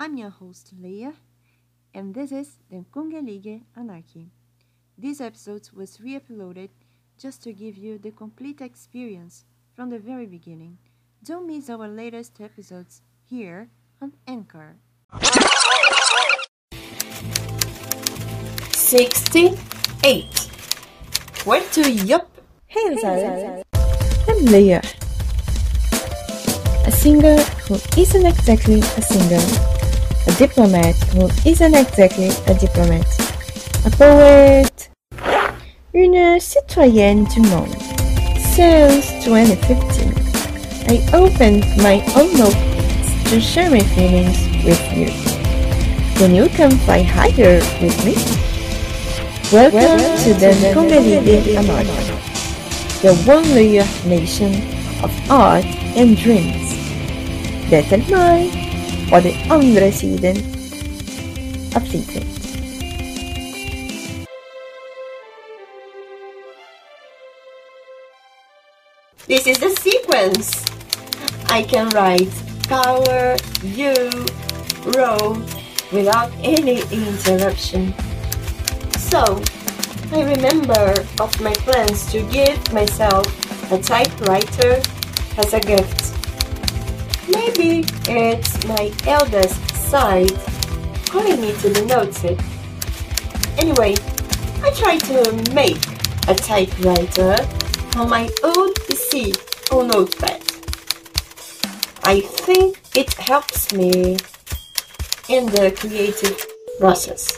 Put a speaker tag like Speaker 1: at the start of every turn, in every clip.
Speaker 1: I'm your host Leah, and this is the Kungelige Anarchy. This episode was re uploaded just to give you the complete experience from the very beginning. Don't miss our latest episodes here on Anchor.
Speaker 2: 68. Where to yup?
Speaker 3: Hey, Zara. I'm Leah. A singer who isn't exactly a singer. A diplomat who isn't exactly a diplomat. A poet. Une citoyenne du monde. Since 2015, I opened my own notebooks to share my feelings with you. Can you come fly higher with me? Welcome, to the Congelide Anarchy, the one nation of art and dreams. That's är och den andra sidan.
Speaker 2: This is the sequence. I can write power, you, row without any interruption. So, I remember of my plans to give myself a typewriter as a gift. Maybe it's my eldest side calling me to the notes it. Anyway, I tried to make a typewriter on my old PC or notepad. I think it helps me in the creative process.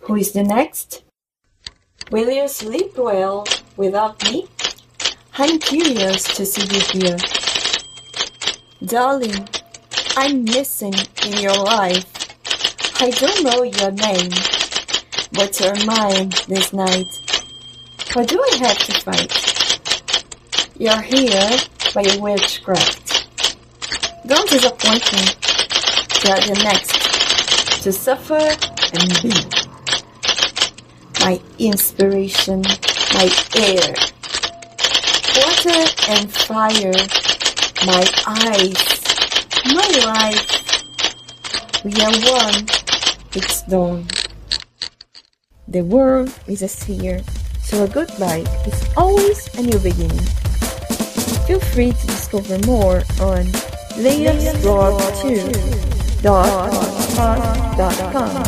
Speaker 2: Who is the next? Will you sleep well without me? I'm curious to see you here. Darling, I'm missing in your life. I don't know your name, but you're mine this night. Why do I have to fight? You're here by witchcraft. Don't disappoint me. You're the next to suffer and be. My inspiration, my air, water and fire, my eyes, my life. We are one, it's dawn.
Speaker 3: The world is a sphere, so a goodbye is always a new beginning. Feel free to discover more on layers2.com.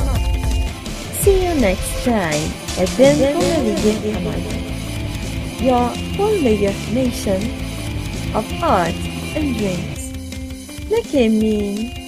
Speaker 3: See you next time at Anarchy, your layer nation of art and dreams. Look at me.